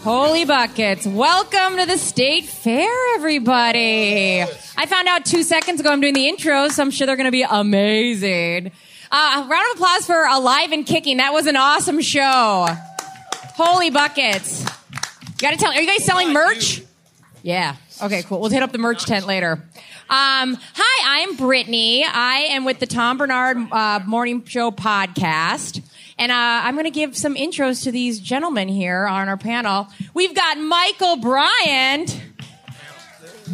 Holy buckets. Welcome to the state fair, everybody. I found out two seconds ago I'm doing the intros, so I'm sure they're going to be amazing. Uh, round of applause for Alive and Kicking. That was an awesome show. Holy buckets. You got to tell, are you guys selling merch? Yeah. Okay, cool. We'll hit up the merch tent later. Um, hi, I'm Brittany. I am with the Tom Barnard uh, Morning Show podcast. And uh, I'm going to give some intros to these gentlemen here on our panel. We've got Michael Bryant.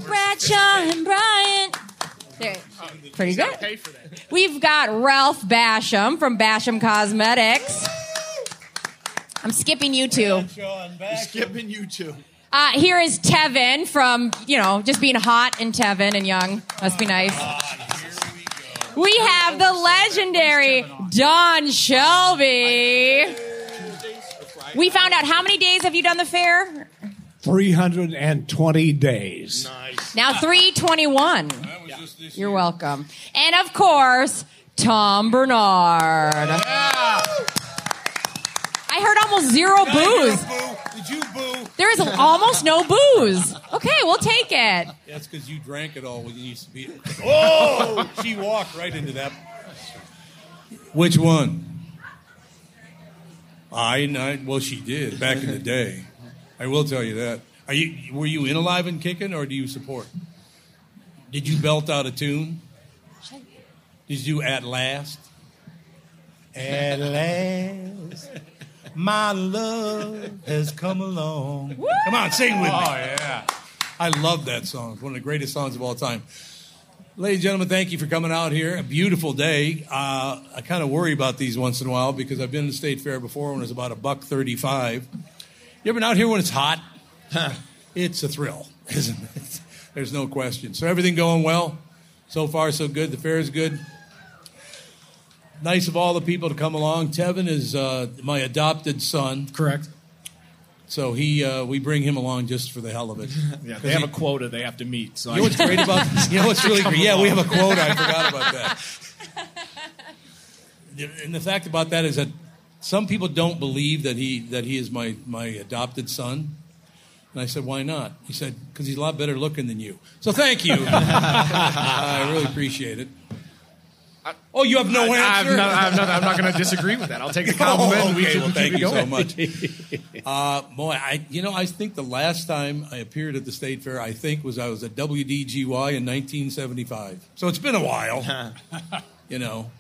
Bradshaw and Bryant. There. Pretty good. We've got Ralph Basham from Basham Cosmetics. I'm skipping you two. Skipping you two. Uh, here is Tevin from, you know, just being hot and Tevin and young. Must be nice. We have the legendary Don Shelby. We found out how many days have you done the fair? 320 days. Now 321. You're welcome. And of course, Tom Barnard. I heard almost zero booze. Did you boo? There is almost no booze. Okay, we'll take it. That's because you drank it all when you used to be. Oh, she walked right into that. Which one? I, I well, she did back in the day. I will tell you that. Are you were you in alive and kicking, or do you support? Did you belt out a tune? Did you at last? At last, my love has come along. Come on, sing with me. Oh, yeah. I love that song. It's one of the greatest songs of all time. Ladies and gentlemen, thank you for coming out here. A beautiful day. Uh, I kind of worry about these once in a while because I've been to the state fair before when it was about a buck thirty-five. You ever been out here when it's hot? it's a thrill, isn't it? There's no question. So everything going well. So far, so good. The fair is good. Nice of all the people to come along. Tevin is uh, my adopted son. Correct. So he, uh, we bring him along just for the hell of it. Yeah, they have a quota they have to meet. So You know what's great about you know what's really great? Yeah, we have a quote. I forgot about that. And the fact about that is that some people don't believe that he that he is my my adopted son. And I said, why not? He said, because he's a lot better looking than you. So thank you. I really appreciate it. Oh, you have no I, answer. I'm not, I'm not, I'm not going to disagree with that. I'll take the compliment. Oh, and we should well, thank you going. so much. Uh, boy, I you know I think the last time I appeared at the state fair, I think was I was at WDGY in 1975. So it's been a while. you know,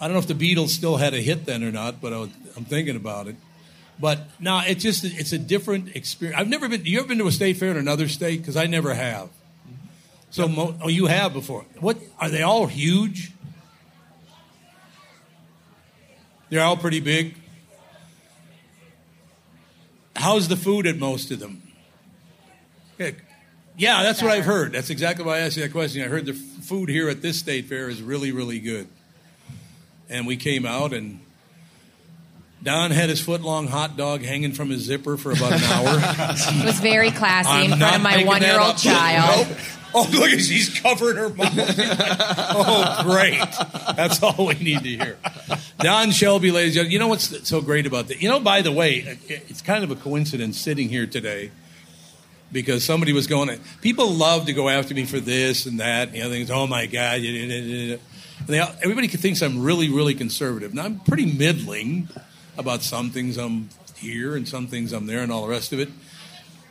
I don't know if the Beatles still had a hit then or not, but I was, I'm thinking about it. But no, it's just it's a different experience. I've never been. You ever been to a state fair in another state? Because I never have. So mo- oh, you have before. What are they all huge? They're all pretty big. How's the food at most of them? Yeah, that's what I've heard. That's exactly why I asked you that question. I heard the food here at this state fair is really, really good. And we came out, and Don had his foot long hot dog hanging from his zipper for about an hour. It was very classy I'm in front of my one year old child. Nope. Oh, look at she's covering her mouth. oh, great. That's all we need to hear. Don Shelby, ladies and gentlemen. You know what's so great about that? You know, by the way, it's kind of a coincidence sitting here today because somebody was going. People love to go after me for this and that. And the other things. Oh my God! And they, everybody thinks I'm really, really conservative. Now I'm pretty middling about some things. I'm here and some things I'm there, and all the rest of it.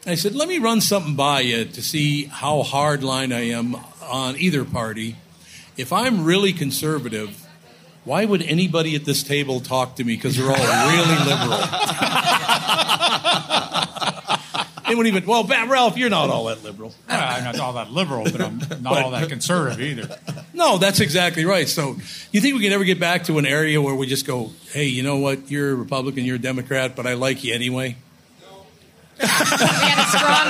I said, let me run something by you to see how hard line I am on either party. If I'm really conservative, why would anybody at this table talk to me? Because they're all really liberal. they wouldn't even, well, Ralph, you're not all that liberal. I'm not all that liberal, but I'm not all that conservative either. No, that's exactly right. So, you think we can ever get back to an area where we just go, hey, you know what? You're a Republican, you're a Democrat, but I like you anyway? We had a strong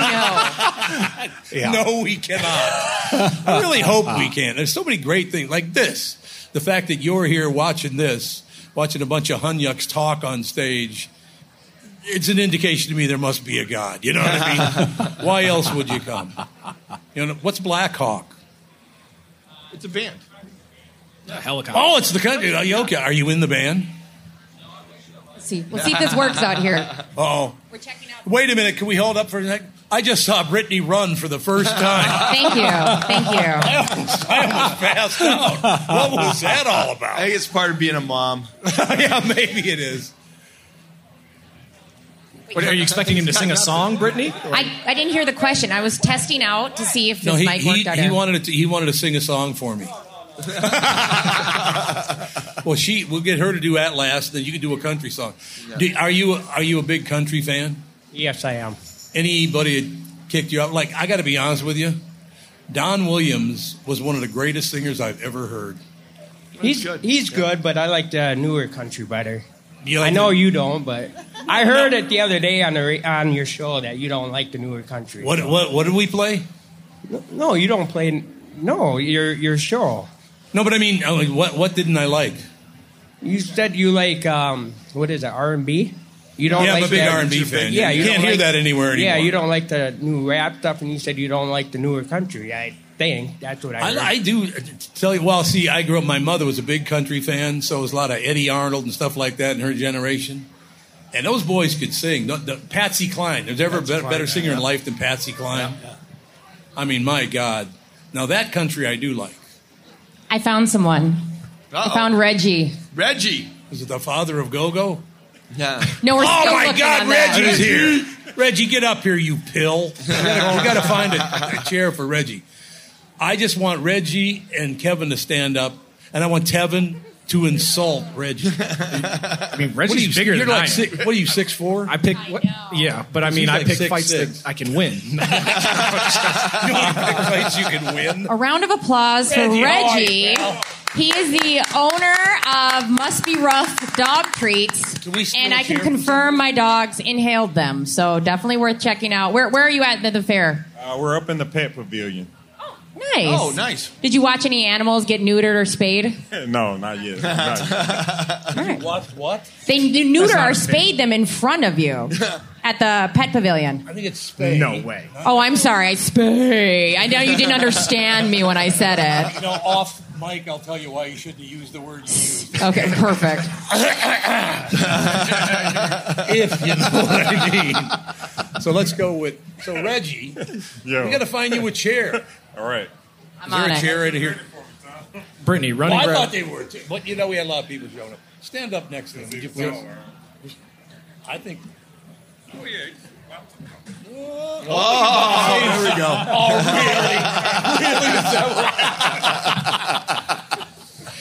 no. No, we cannot. I really hope we can. There's so many great things like this. The fact that you're here watching this, watching a bunch of hunyucks talk on stage, it's an indication to me there must be a God. You know what I mean? Why else would you come? You know, what's Black Hawk? It's a band. A helicopter. Oh, it's the country. Are okay? Are you in the band? Let's see. We'll see if this works out here. Oh, We're checking out. wait a minute. Can we hold up for a second? I just saw Brittany run for the first time. Thank you. Thank you. I almost, I almost passed out. What was that all about? I about? think it's part of being a mom. yeah, maybe it is. What, are you expecting him to sing a song, Brittany? I, I didn't hear the question. I was testing out to see if this No, he, mic he, out. he here. wanted to, he wanted to sing a song for me. Well, she we'll get her to do "At Last," then you can do a country song. Do, are you are you a big country fan? Yes, I am. Anybody had kicked you out? Like I got to be honest with you, Don Williams was one of the greatest singers I've ever heard. He's good. he's good, but I like the newer country better. You I know the- you don't, but I heard it the other day on the on your show that you don't like the newer country. What what what did we play? No, you don't play. No, your your show. No, but I mean, uh, I mean, what what didn't I like? You said you like um what is it R and B? You don't yeah, like I'm a big R and B fan. Yeah, you, you can't hear like- that anywhere anymore. Yeah, you don't like the new rap stuff, and you said you don't like the newer country. I think that's what I. heard. I, I do tell you. Well, see, I grew up. My mother was a big country fan, so it was a lot of Eddy Arnold and stuff like that in her generation. And those boys could sing. The, the, Patsy Cline. There's ever a better, better singer in life than Patsy Cline. I mean, my God. Now that country I do like. I found someone. I Uh-oh. found Reggie. Reggie. Is it the father of Go-Go? Yeah. No, we're Oh still my looking God, on that. Reggie's here. Reggie, get up here, you pill. We gotta, find a, a chair for Reggie. I just want Reggie and Kevin to stand up, and I want Tevin to insult Reggie. I mean, What are Reggie's you, bigger you're than like I am. six, what are you, six four? I pick. What, yeah, but I mean, He's I pick six, fights six. that I can win. you want to pick fights you can win? A round of applause for Reggie, Reggie. Oh, all right, He is the owner of Must Be Ruff Dog Treats. Can we and I can confirm my dogs inhaled them. So definitely worth checking out. Where, where are you at the, the fair? Uh, we're up in the pet pavilion. Oh. Nice. Oh, nice. Did you watch any animals get neutered or spayed? no, not yet. Not yet. All right. What? What? They they neuter or a spayed them in front of you at the pet pavilion. I think it's Spade. no way. Oh, I'm sorry. I spay. I know you didn't understand me when I said it. You know, off mic, I'll tell you why you shouldn't use the word you used. Okay, perfect. if you know what I mean. So let's go with so Reggie. Yo. We got to find you a chair. All right. I'm Is there on a it. chair right here? Brittany, running. Well, running. I thought they were, too. but you know we had a lot of people showing up. Stand up next to them. Would you please? I think. Oh, Oh, here we go. Oh, really? Really? Is that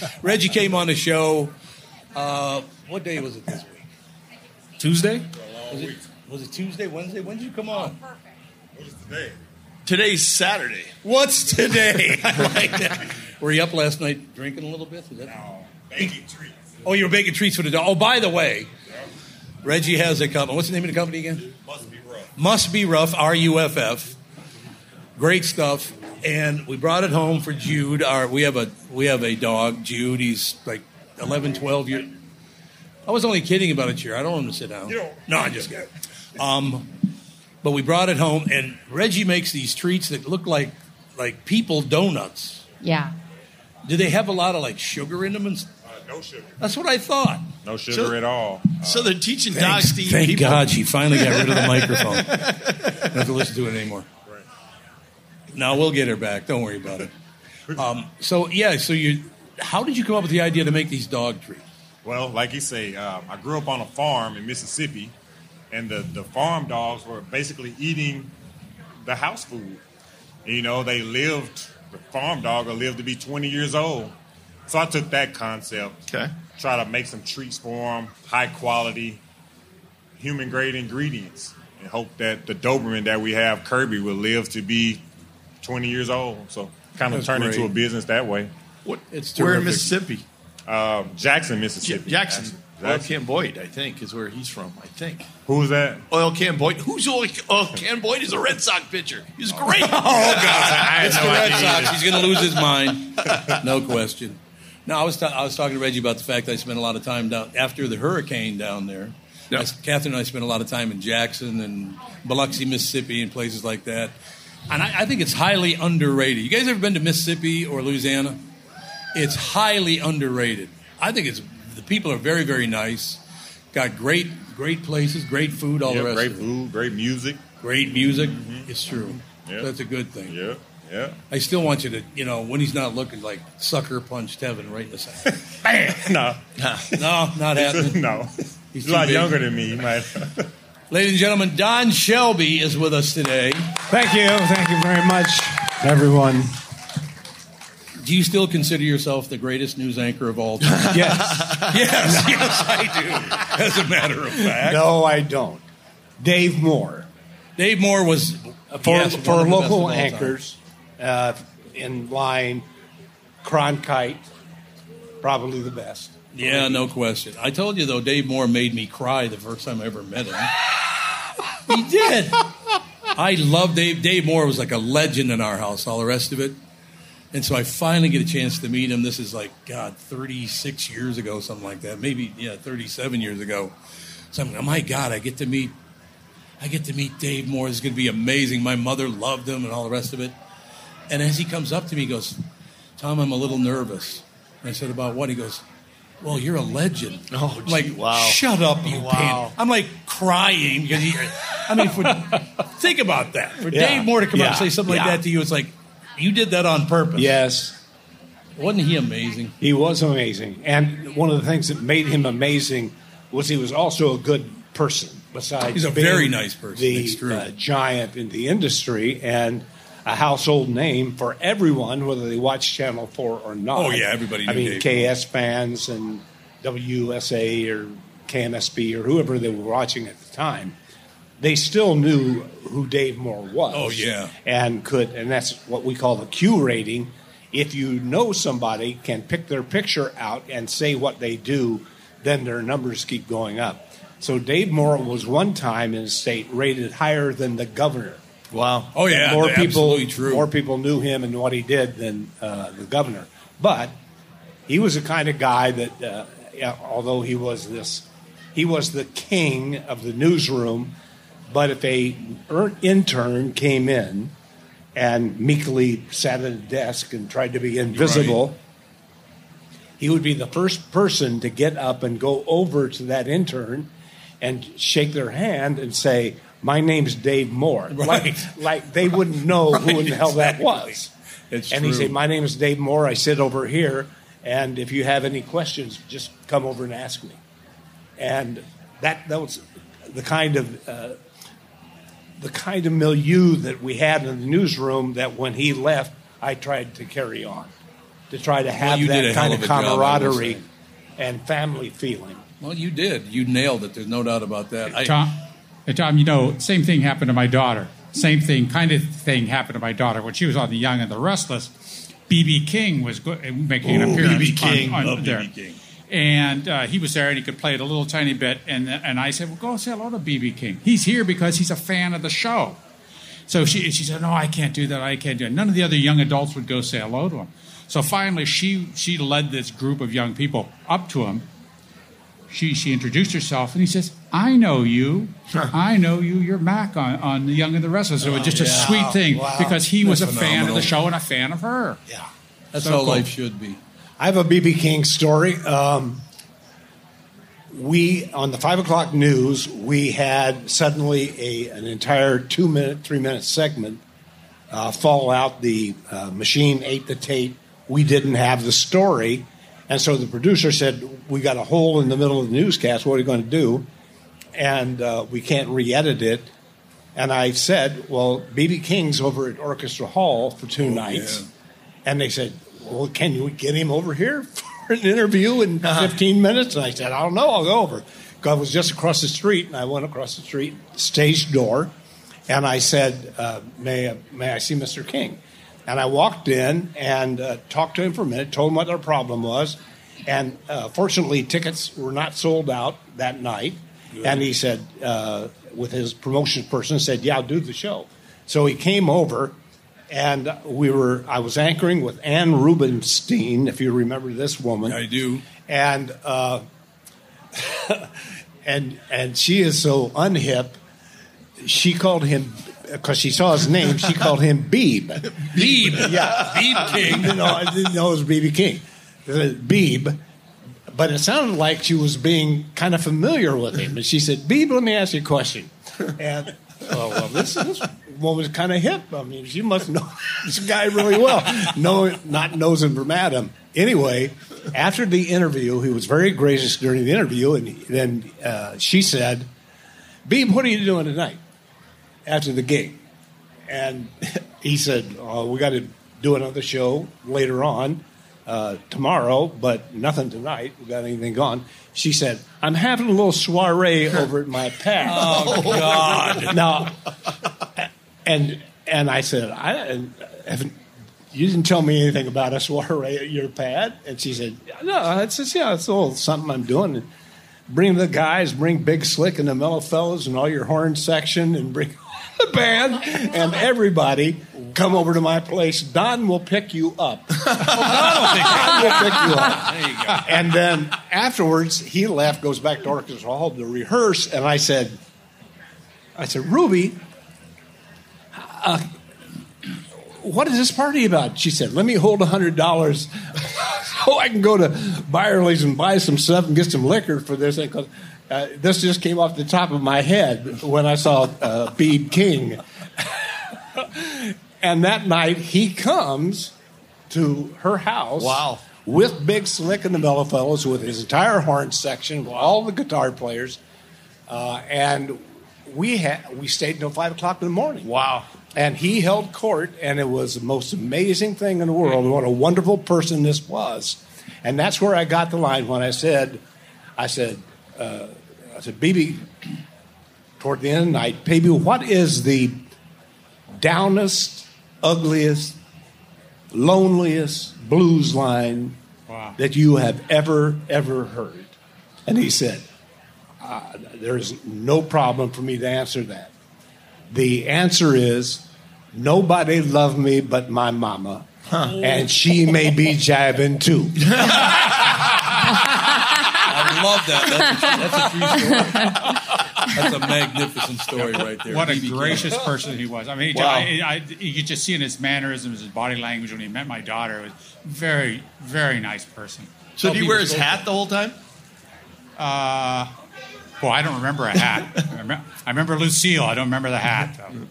what- Reggie came on the show. Uh, what day was it this week? Tuesday. Was it, was it Tuesday, Wednesday? When did you come on? What is today? Today's Saturday. What's today? I like that. Were you up last night drinking a little bit? Is that... No, baking treats. Oh, you were baking treats for the dog. Oh, by the way, Reggie has a company. What's the name of the company again? Must Be Ruff. Must Be Ruff, R U F F. Great stuff. And we brought it home for Jude. Our we have a we have a dog, Jude. He's like 11, 12 years. I was only kidding about a chair. I don't want him to sit down. No, I'm just kidding. Um, but we brought it home, and Reggie makes these treats that look like like people donuts. Yeah. Do they have a lot of like sugar in them? And s- no sugar. that's what I thought. No sugar So- at all. So they're teaching Thanks- dogs to eat thank people. God she finally got rid of the microphone. Don't have to listen to it anymore. No, we'll get her back. Don't worry about it. Um, so yeah, so you, how did you come up with the idea to make these dog treats? Well, like you say, uh, I grew up on a farm in Mississippi, and the, the farm dogs were basically eating the house food. You know, they lived, the farm dog will live to be 20 years old. So I took that concept, Okay. try to make some treats for them, high quality, human grade ingredients, and hope that the Doberman that we have, Kirby, will live to be 20 years old. So kind of That's turned into a business that way. What? It's We're in. Mississippi. Uh, Jackson, Mississippi. Jackson. Oil Can Boyd, I think, is where he's from. I think. Who's that? Oil Can Boyd. Who's Oil, Oil Can Boyd? Is a Red Sox pitcher. He's great. Oh, God. It's no the Red idea Sox. He's going to lose his mind. No question. No, I was, ta- I was talking to Reggie about the fact that I spent a lot of time down after the hurricane down there. Yep. I Catherine and I spent a lot of time in Jackson and Biloxi, Mississippi, and places like that. And I, I think it's highly underrated. You guys ever been to Mississippi or Louisiana? It's highly underrated. I think it's the people are very, very nice. Got great, great places, great food, all Yeah, the rest great food, great music. Great music. Mm-hmm. It's true. Yeah. That's a good thing. Yeah, yeah. I still want you to, you know, when he's not looking, like sucker punch Tevin right in the side. Bam! No, no, not happening. no. He's He's a lot big. younger than me. He might. Ladies and gentlemen, Don Shelby is with us today. Thank you. Thank you very much, everyone. Do you still consider yourself the greatest news anchor of all time? Yes. yes, yes, I do. As a matter of fact, no, I don't. Dave Moore. Dave Moore was For, yes, for one of the best of local all time. anchors uh, in line, Cronkite, probably the best. Yeah, no question. I told you though, Dave Moore made me cry the first time I ever met him. he did. I love Dave. Dave Moore was like a legend in our house. All the rest of it, and so I finally get a chance to meet him. This is like God, thirty six years ago, something like that. Maybe yeah, thirty seven years ago. So I'm, oh my God, I get to meet. I get to meet Dave Moore. This is going to be amazing. My mother loved him and all the rest of it. And as he comes up to me, he goes, Tom, I'm a little nervous. And I said, About what? He goes, Well, you're a legend. Oh, I'm like, wow. Shut up, you Wow. pan. I'm like crying because he, I mean, for, think about that. For Yeah. Dave Moore to come out and say something like that to you, it's like, you did that on purpose. Yes. Wasn't he amazing? He was amazing. And one of the things that made him amazing was he was also a good person. Besides, He's a very nice person. The uh, giant in the industry and a household name for everyone, whether they watch Channel Four or not. Oh, yeah, everybody I mean, Dave KS fans and WSA or KMSP or whoever they were watching at the time. They still knew who Dave Moore was. Oh, yeah. and could, and that's what we call the Q rating. If you know somebody can pick their picture out and say what they do, then their numbers keep going up. So Dave Moore was one time in the state rated higher than the governor. Wow. Oh, yeah. more people, true. more people knew him and what he did than uh, the governor. But he was the kind of guy that, uh, although he was this, he was the king of the newsroom. But if a er- intern came in and meekly sat at a desk and tried to be invisible, he would be the first person to get up and go over to that intern and shake their hand and say, "My name's Dave Moore." Right. Like, like they wouldn't know who in the hell that was. It's and true. he said, "My name is Dave Moore. I sit over here, and if you have any questions, just come over and ask me." And that that was the kind of uh, the kind of milieu that we had in the newsroom. That when he left, I tried to carry on to try to have you did a that kind of of a job, camaraderie and family feeling. Well, you did. You nailed it. There's no doubt about that. I, Hey, Tom, you know, same thing happened to my daughter. Same thing, kind of thing happened to my daughter when she was on The Young and the Restless. BB King was go- uh, making an Ooh, appearance B.B. King. on, on there. B.B. King. And uh, he was there, and he could play it a little tiny bit. And and I said, "Well, go say hello to BB King. He's here because he's a fan of the show." So she she said, "No, I can't do that. I can't do it." None of the other young adults would go say hello to him. So finally, she she led this group of young people up to him. She she introduced herself, and he says, "I know you. I know you. You're Mac on, on the Young and the Restless." So it was just a sweet thing Wow. because he was a That's fan of phenomenal. the show and a fan of her. Yeah. that's so how cool. life should be. I have a BB King story. Um, we on the five o'clock news, we had suddenly a an entire two minute, three minute segment uh, fall out. The uh, machine ate the tape. We didn't have the story, and so the producer said, "We got a hole in the middle of the newscast. What are you going to do?" And uh, we can't re-edit it. And I said, "Well, BB King's over at Orchestra Hall for two nights." yeah. And they said, Well, can you get him over here for an interview in 15 minutes? And I said, I don't know, I'll go over. I was just across the street, and I went across the street, stage door, and I said, uh, may, I- may I see Mr. King? And I walked in and uh, talked to him for a minute, told him what our problem was, And uh, fortunately, tickets were not sold out that night. And he said, uh, with his promotions person, said, "Yeah, I'll do the show." So he came over, and we were. I was anchoring with Ann Rubenstein, if you remember this woman. I do. And uh, and and she is so unhip. She called him because she saw his name. She called him Beeb. Beeb. Yeah, Beeb King. no, I didn't know it was BB King. Uh, Beeb. But it sounded like she was being kind of familiar with him. And she said, Beeb, let me ask you a question. And, oh, well, this, this woman's kind of hip. I mean, she must know this guy really well. No, not nosing from Adam. Anyway, after the interview, he was very gracious during the interview. And then uh, she said, Beeb, what are you doing tonight after the gig? And he said, oh, we got to do another show later on uh, tomorrow, but nothing tonight. We got anything going? She said, "I'm having a little soiree over at my pad." Oh, God. Now, and and I said, "I haven't." You didn't tell me anything about a soiree at your pad, and she said, "No, it's just yeah, it's a little something I'm doing." And bring the guys, bring Big Slick and the Mellow Fellows and all your horn section, and bring the band and everybody come over to my place. Oh, Don will pick you up. Don will pick you up. There you go. And then afterwards, he left, goes back to Orchestra Hall to rehearse, and I said, I said, Ruby, uh, what is this party about? She said, let me hold a $100 oh, I can go to Byerly's and buy some stuff and get some liquor for this thing. Cause, uh, this just came off the top of my head when I saw uh, Bede King. and that night he comes to her house. Wow. With Big Slick and the Mellow Fellows, with his entire horn section, with all the guitar players, uh, and we had we stayed until five o'clock in the morning. Wow! And he held court, and it was the most amazing thing in the world. What a wonderful person this was, and that's where I got the line when I said, I said, uh, I said, BB, toward the end of the night, baby, what is the downest, ugliest, loneliest blues line Wow. that you have ever, ever heard? And he said, uh, There's no problem for me to answer that. The answer is, Nobody loved me but my mama. And she may be jabbing too. I love that. That's a, that's a true story. That's a magnificent story right there. What a BB King. gracious person he was. I mean, Wow. I, I, you could just see in his mannerisms, his body language when he met my daughter. It was very, very nice person. So did he wear his hat the whole time? Uh, well, I don't remember a hat. I remember, I remember Lucille. I don't remember the hat. Though.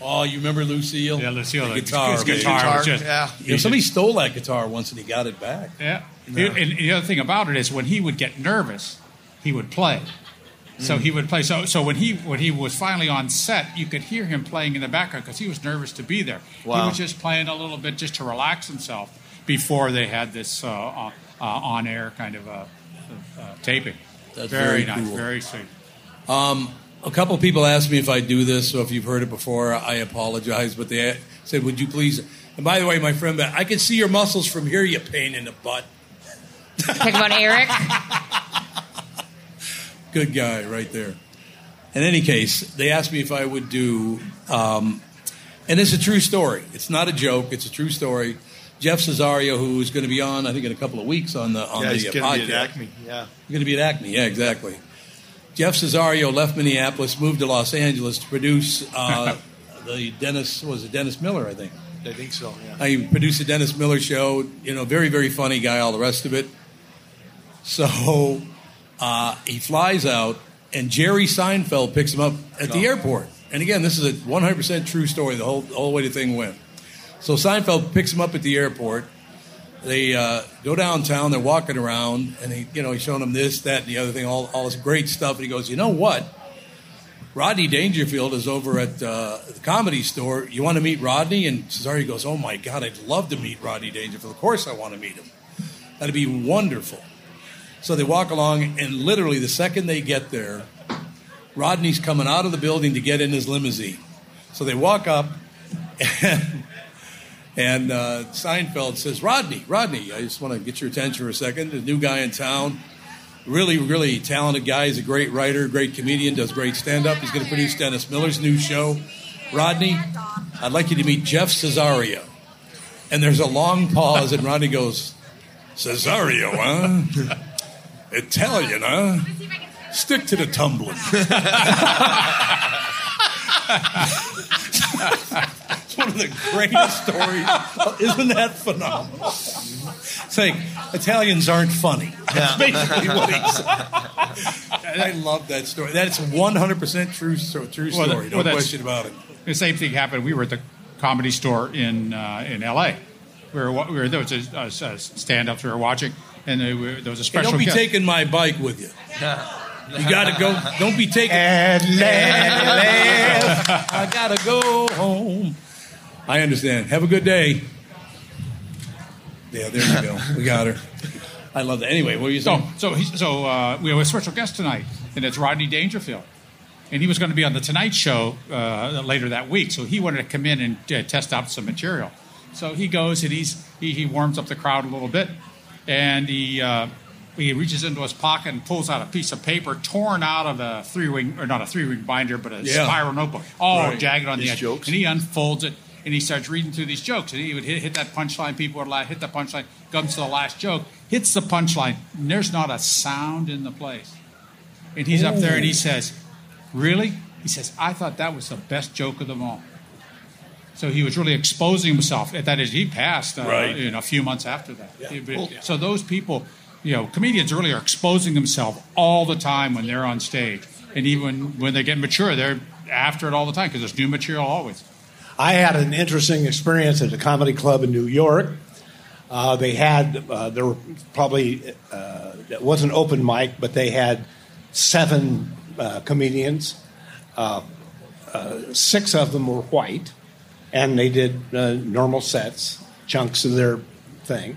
Oh, you remember Lucille? Yeah, Lucille. The guitar. his baby. guitar just- yeah. You know, somebody stole that guitar once and he got it back. Yeah. And the other thing about it is when he would get nervous, he would play. So he would play. So so when he when he was finally on set, you could hear him playing in the background because he was nervous to be there. Wow. He was just playing a little bit just to relax himself before they had this uh, uh, uh, on air kind of uh, uh, taping. That's very, very nice, cool. very sweet. Um, a couple people asked me if I do this, so if you've heard it before, I apologize. But they said, "Would you please?" And by the way, my friend, I can see your muscles from here. You pain in the butt. Talk about Eric. Good guy, right there. In any case, they asked me if I would do, um, and it's a true story. It's not a joke. It's a true story. Jeff Cesario, who is going to be on, I think, in a couple of weeks on the on yeah, the he's uh, going to podcast. be at Acme. Yeah. You're going to be at Acme, yeah, exactly. Jeff Cesario left Minneapolis, moved to Los Angeles to produce uh, the Dennis was it Dennis Miller, I think. I think so, yeah. I produced the Dennis Miller show. You know, very very funny guy. All the rest of it. So uh, he flies out, and Jerry Seinfeld picks him up at the airport. And again, this is a 100% true story. The whole the whole way the thing went. So Seinfeld picks him up at the airport. They uh, go downtown. They're walking around, and he, you know, he's showing him this, that, and the other thing, all, all this great stuff. And he goes, "You know what? Rodney Dangerfield is over at uh, the comedy store. You want to meet Rodney?" And Cesario goes, "Oh my God, I'd love to meet Rodney Dangerfield. Of course, I want to meet him. That'd be wonderful." So they walk along, and literally the second they get there, Rodney's coming out of the building to get in his limousine. So they walk up, and And uh, Seinfeld says, Rodney, Rodney, I just want to get your attention for a second. The new guy in town, really, really talented guy. He's a great writer, great comedian, does great stand up. He's going to produce Dennis Miller's new show. Rodney, I'd like you to meet Jeff Cesario. And there's a long pause, and Rodney goes, Cesario, huh? Italian, huh? Stick to the tumbling. it's one of the greatest stories. Isn't that phenomenal? It's like Italians aren't funny. That's basically what he said. I love that story. That's 100% true, so, true Well, story. that- No well, question about it. The same thing happened. We were at the comedy store in uh, in L.A. We were, we were there was a, a, a stand-ups we were watching, and there, were, there was a Hey, special. don't be guest. taking my bike with you. You got to go. Don't be taking. I got to go home. I understand. Have a good day. Yeah, there you go. We got her. I love that. Anyway, what were you So, saying? so, he, so uh, we have a special guest tonight, and it's Rodney Dangerfield. And he was going to be on the Tonight Show uh, later that week, so he wanted to come in and uh, test out some material. So he goes and he's he, he warms up the crowd a little bit, and he uh, he reaches into his pocket and pulls out a piece of paper torn out of a three ring or not a three ring binder, but a Yeah. spiral notebook, all Right. jagged on the edge. jokes. And he unfolds it and he starts reading through these jokes. And he would hit, hit that punchline. People would laugh, hit the punchline, comes to the last joke, hits the punchline, and there's not a sound in the place. And he's up there and he says, Really? He says, I thought that was the best joke of them all. So he was really exposing himself. That is, he passed uh, Right. you know, a few months after that. He- but- So those people, you know, comedians really are exposing themselves all the time when they're on stage. And even when they get mature, they're after it all the time because there's new material always. I had an interesting experience at a comedy club in New York. Uh, they had uh, there were probably uh, it wasn't open mic, but they had seven uh, comedians. Uh, uh, six of them were white, and they did normal sets, chunks of their thing.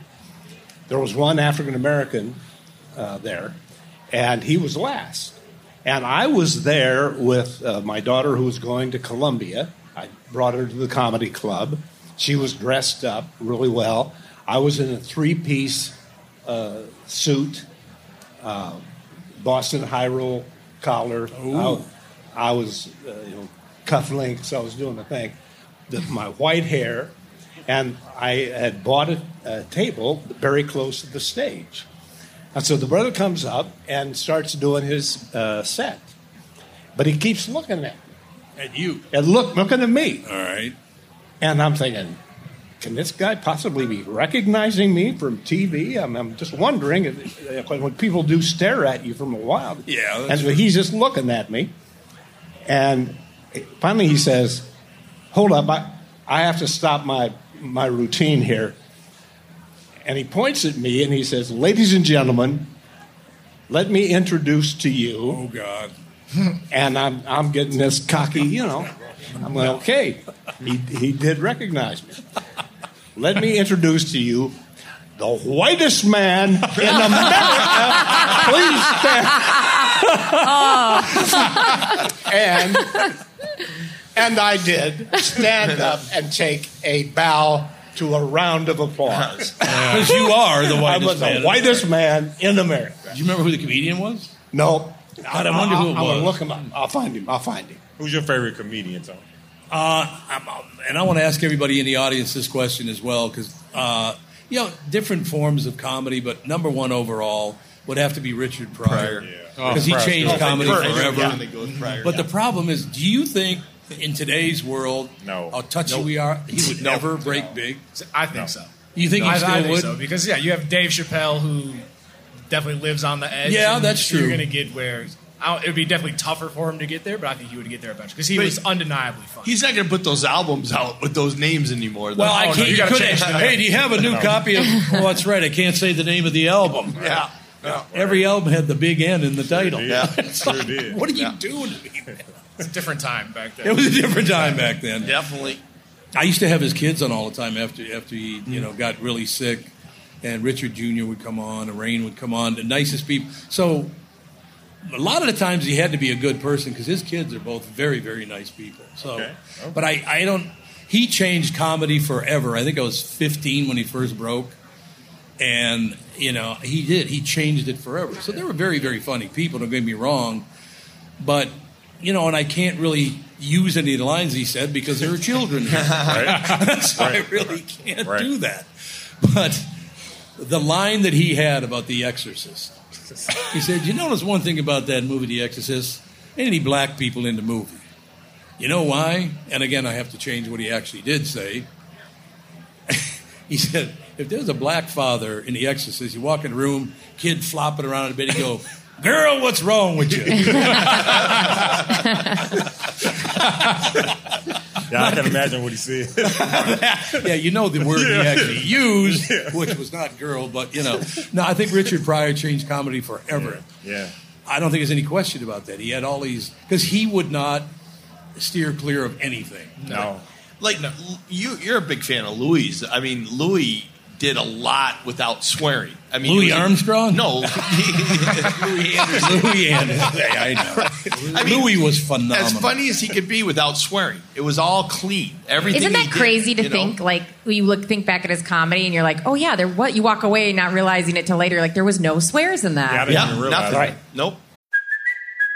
There was one African American there, and he was last. And I was there with my daughter who was going to Columbia. Brought her to the comedy club. She was dressed up really well. I was in a three piece uh, suit, uh, Boston high roll collar. I, I was, uh, you know, cufflinks. I was doing the thing. The, my white hair, and I had bought a, a table very close to the stage. And so the brother comes up and starts doing his uh, set, but he keeps looking at me And you. and look looking at me, All right. and I'm thinking, can this guy possibly be recognizing me from TV? I'm, I'm just wondering if, if when people do stare at you from a while. Yeah, and so he's just looking at me, and finally he says, "Hold up, I, I have to stop my my routine here." And he points at me and he says, "Ladies and gentlemen, let me introduce to you." Oh God. And I'm I'm getting this cocky, you know. I'm like, okay, he he did recognize me. Let me introduce to you the whitest man in America. Please stand. and and I did stand up and take a bow to a round of applause. Because you are the I whitest was man. the whitest man in America. Do you remember who the comedian was? No, God, I wonder who it I'm gonna was. look him up. I'll find him. I'll find him. Who's your favorite comedian, Tony? Uh, I'm, and I want to ask everybody in the audience this question as well, because uh, you know different forms of comedy, but number one overall would have to be Richard Pryor Yeah. because he changed good. comedy Pryor, forever. yeah, they go with Pryor, But yeah. the problem is, do you think in today's world, No. how touchy we are, he would never break big? I think so. You think I, he I still think would? so because yeah, you have Dave Chappelle who definitely lives on the edge. Yeah, that's true. You're gonna get where I it would be definitely tougher for him to get there, but I think he would get there eventually because he But was undeniably funny. He's not going to put those albums out with those names anymore. though. Well, I Oh, no, can't. you you couldn't- change hey, do you have a new copy of? Well, that's right. I can't say the name of the album. yeah. Every album had the big N in the title. Yeah, sure did. What are you Yeah. doing to me? It's a different time back then. It was a different time back then. Definitely. I used to have his kids on all the time after after he you know got really sick, and Richard Jr. would come on, and Rain would come on, the nicest people. So a lot of the times he had to be a good person because his kids are both very very nice people. So, Okay. but I I don't he changed comedy forever. I think I was 15 when he first broke, and you know he did. He changed it forever. So they were very, very funny people. Don't get me wrong, but you know, and I can't really use any of the lines he said because there are children here. so I really can't Right. do that. But the line that he had about The Exorcist, he said, "You notice one thing about that movie, The Exorcist? Any black people in the movie. You know why? And again, I have to change what he actually did say. he said, if there's a black father in The Exorcist, you walk in the room, kid flopping around in bed, he go, girl, what's wrong with you? Yeah, I can imagine what he said. yeah, you know the word he actually used, which was not girl, but you know. No, I think Richard Pryor changed comedy forever. yeah. I don't think there's any question about that. He had all these because he would not steer clear of anything. No. Like you, you're a big fan of Louis. I mean, Louis did a lot without swearing. I mean, Louis was Armstrong? No, Louie Anderson. Louie Anderson. I know. I mean, Louis was phenomenal. As funny as he could be without swearing, it was all clean. Everything. Isn't he that did, crazy to you know? think? Like you look, think back at his comedy, and you're like, "Oh yeah, there." What you walk away not realizing it till later. Like there was no swears in that. Yeah, Yeah, nothing. Right. Nope.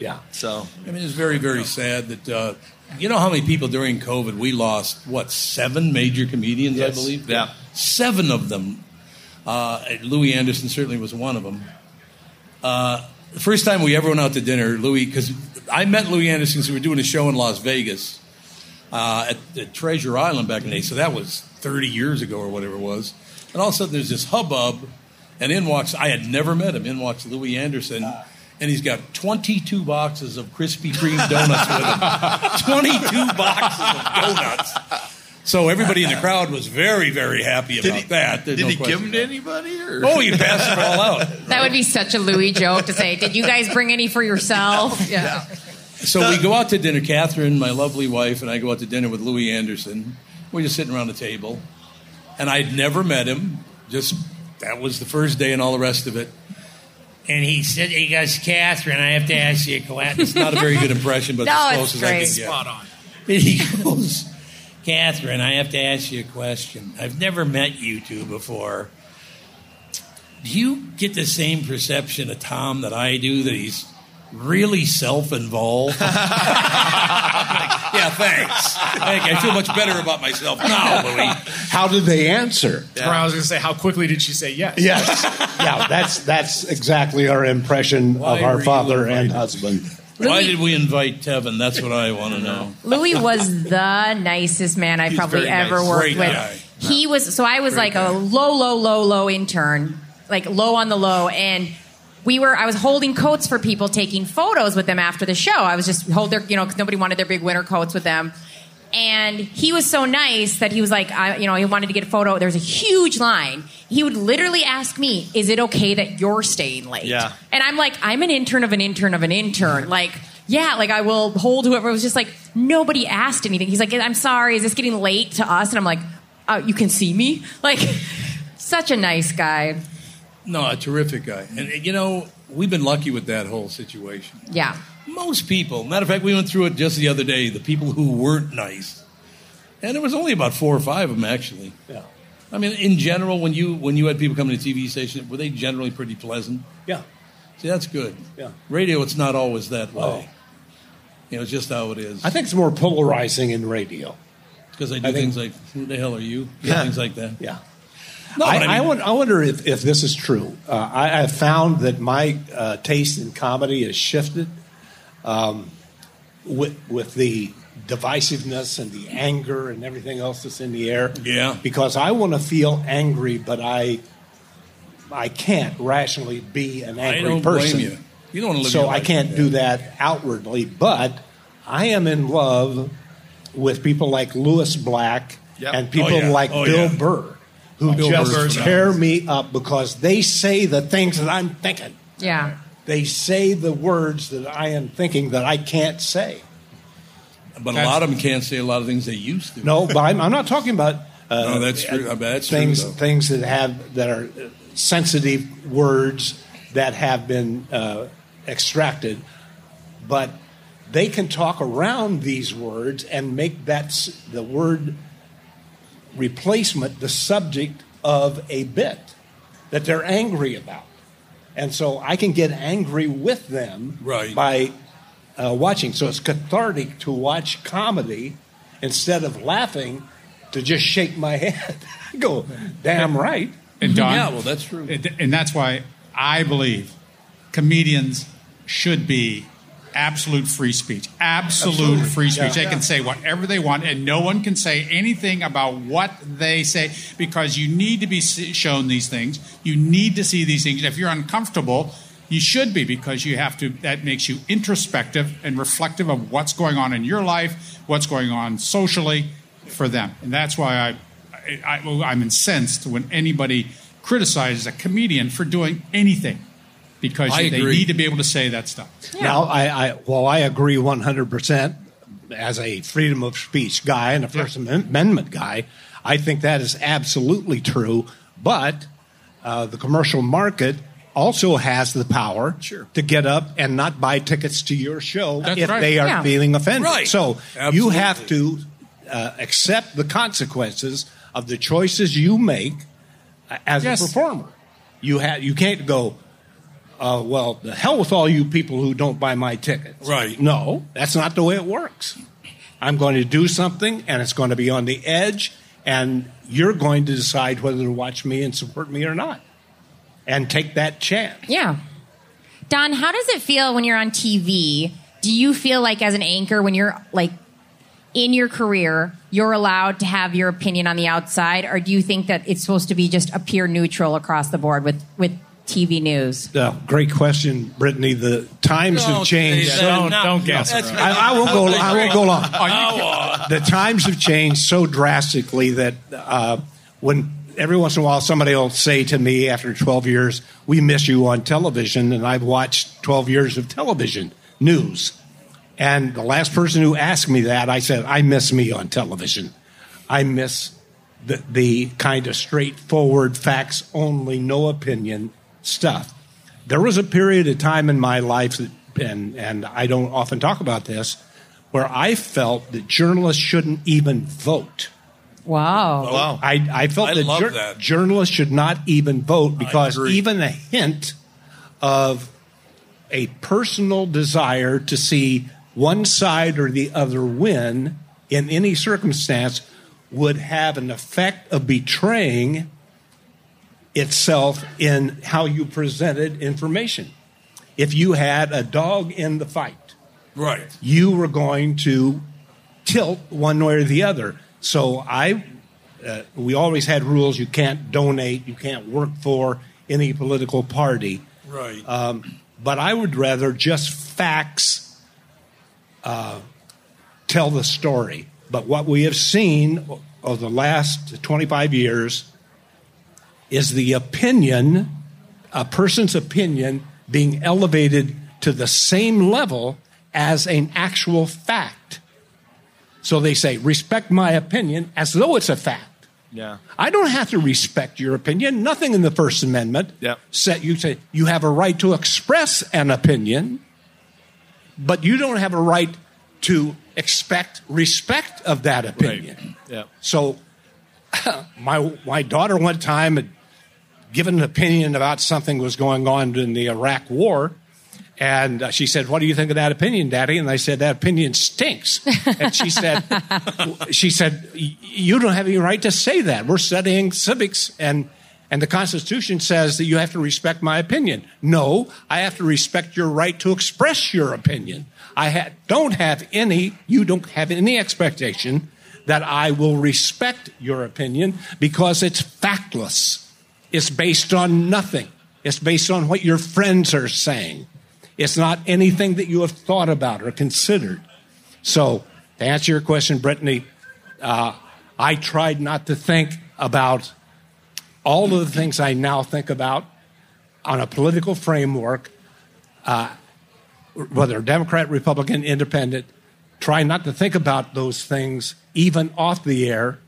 Yeah. So I mean, it's very, very sad that uh, you know how many people during COVID we lost. What seven major comedians, I believe. Yeah. seven of them. Uh, Louie Anderson certainly was one of them. Uh, the first time we ever went out to dinner, Louis, because I met Louie Anderson because we were doing a show in Las Vegas uh, at, at Treasure Island back in the day. So that was 30 years ago or whatever it was. And all of a sudden there's this hubbub, and in walks, I had never met him, in walks Louie Anderson. And he's got 22 boxes of Krispy Kreme donuts with him. 22 boxes of donuts. So everybody in the crowd was very, very happy about Did he, that. There's did no he give them to anybody? Or? Oh, he passed them all out. That would be such a Louis joke to say. Did you guys bring any for yourself? Yeah. So we go out to dinner. Catherine, my lovely wife, and I go out to dinner with Louie Anderson. We're just sitting around the table, and I'd never met him. Just that was the first day, and all the rest of it. And he said, "He goes, Catherine, I have to ask you a question." It's not a very good impression, but No, as close as I can get. Spot on. And he goes, Catherine, I have to ask you a question. I've never met you two before. Do you get the same perception of Tom that I do, that he's really self involved? yeah, thanks. Thank you. I feel much better about myself now, Louis. How did they answer? That's where I was going to say, how quickly did she say yes? Yes. yeah, that's that's exactly our impression Why of our were you father and invited? husband. Why did we invite Tevin? That's what I want to know. Louis was the nicest man I He's probably ever nice. worked Great with. guy. He was so I was like a low, low, low, low intern, like low on the low, and we were. I was holding coats for people, taking photos with them after the show. I was just hold their, you know, because nobody wanted their big winter coats with them. And he was so nice that he was like, I, you know, he wanted to get a photo. There was a huge line. He would literally ask me, "Is it okay that you're staying late?" Yeah. And I'm like, I'm an intern of an intern of an intern. Like, yeah, like I will hold whoever. It was just like nobody asked anything. He's like, I'm sorry, is this getting late to us? And I'm like, oh, you can see me. Like, such a nice guy. No, a terrific guy. And, you know, we've been lucky with that whole situation. Yeah. Most people, matter of fact, we went through it just the other day. The people who weren't nice, and there was only about four or five of them actually. Yeah. I mean, in general, when you when you had people coming to TV station, were they generally pretty pleasant? Yeah. See, that's good. Yeah. Radio, it's not always that way. Oh. You know, it's just how it is. I think it's more polarizing in radio. Because I do I think- things like, who the hell are you? Yeah. Things like that. Yeah. No, I, I I, mean- I wonder if, if this is true. Uh, I have found that my uh, taste in comedy has shifted um, with, with the divisiveness and the anger and everything else that's in the air. Yeah. Because I want to feel angry, but I I can't rationally be an I angry don't blame person. you. You don't live So I can't like do that outwardly, but I am in love with people like Lewis Black Yep. and people Oh, yeah. like Oh, Bill yeah. Burr who Bill just Burr's tear me up because they say the things that I'm thinking. Yeah. They say the words that I am thinking that I can't say. But a lot of them can't say a lot of things they used to. No, but I'm, I'm not talking about. Uh, No, that's true. I bet that's things though. things that have that are uh, sensitive words that have been uh, extracted, but they can talk around these words and make that the word replacement the subject of a bit that they're angry about, and so I can get angry with them Right. by uh, watching. So it's cathartic to watch comedy instead of laughing to just shake my head. I go, damn right. And Don, Yeah, well, that's true. And, and that's why I believe comedians should be absolute free speech. Absolute Absolutely. free speech. Yeah. They can say whatever they want, and no one can say anything about what they say because you need to be shown these things. You need to see these things. If you're uncomfortable, you should be because you have to. That makes you introspective and reflective of what's going on in your life, what's going on socially for them, and that's why I, I, I I'm incensed when anybody criticizes a comedian for doing anything because I they agree. need to be able to say that stuff. Now, I, I well, I agree 100% as a freedom of speech guy and a First Amendment guy. I think that is absolutely true. But uh, the commercial market also has the power to get up and not buy tickets to your show That's if right. they are Yeah. feeling offended. Right. So you have to uh, accept the consequences of the choices you make uh, as Yes. a performer. You have you can't go. Uh, well, the hell with all you people who don't buy my tickets. Right. No, that's not the way it works. I'm going to do something, and it's going to be on the edge, and you're going to decide whether to watch me and support me or not, and take that chance. Yeah. Don, how does it feel when you're on TV? Do you feel like as an anchor when you're like in your career, you're allowed to have your opinion on the outside, or do you think that it's supposed to be just a pure neutral across the board with with TV news? Uh, great question, Brittany. The times Don't have changed. so- Don't- don't guess that's I, I won't go. I won't go long. The times have changed so drastically that uh, when every once in a while somebody will say to me after 12 years, "We miss you on television," and I've watched 12 years of television news. And the last person who asked me that, I said, "I miss me on television. I miss the, the kind of straightforward, facts only, no opinion stuff." There was a period of time in my life that, and and I don't often talk about this, where I felt that journalists shouldn't even vote. Wow. Wow. I, I felt I that, love jour- that. journalists should not even vote because even a hint of a personal desire to see one side or the other win in any circumstance would have an effect of betraying itself in how you presented information. If you had a dog in the fight, right. you were going to tilt one way or the other. So I, uh, we always had rules: you can't donate, you can't work for any political party. Right. Um, but I would rather just facts uh, tell the story. But what we have seen over the last 25 years is the opinion, a person's opinion, being elevated to the same level as an actual fact. So they say, respect my opinion as though it's a fact. Yeah. I don't have to respect your opinion. Nothing in the First Amendment said you say you have a right to express an opinion, but you don't have a right to expect respect of that opinion. Yeah. So my my daughter one time given an opinion about something was going on in the Iraq war, And uh, she said, "What do you think of that opinion, Daddy?" And I said, "That opinion stinks." and she said, "She said you don't have any right to say that. We're studying civics, and and the Constitution says that you have to respect my opinion. No, I have to respect your right to express your opinion. I ha- don't have any. You don't have any expectation that I will respect your opinion because it's factless. It's based on nothing. It's based on what your friends are saying." It's not anything that you have thought about or considered. So, to answer your question, Brittany, uh, I tried not to think about all of the things I now think about on a political framework, uh, whether Democrat, Republican, Independent. Try not to think about those things even off the air,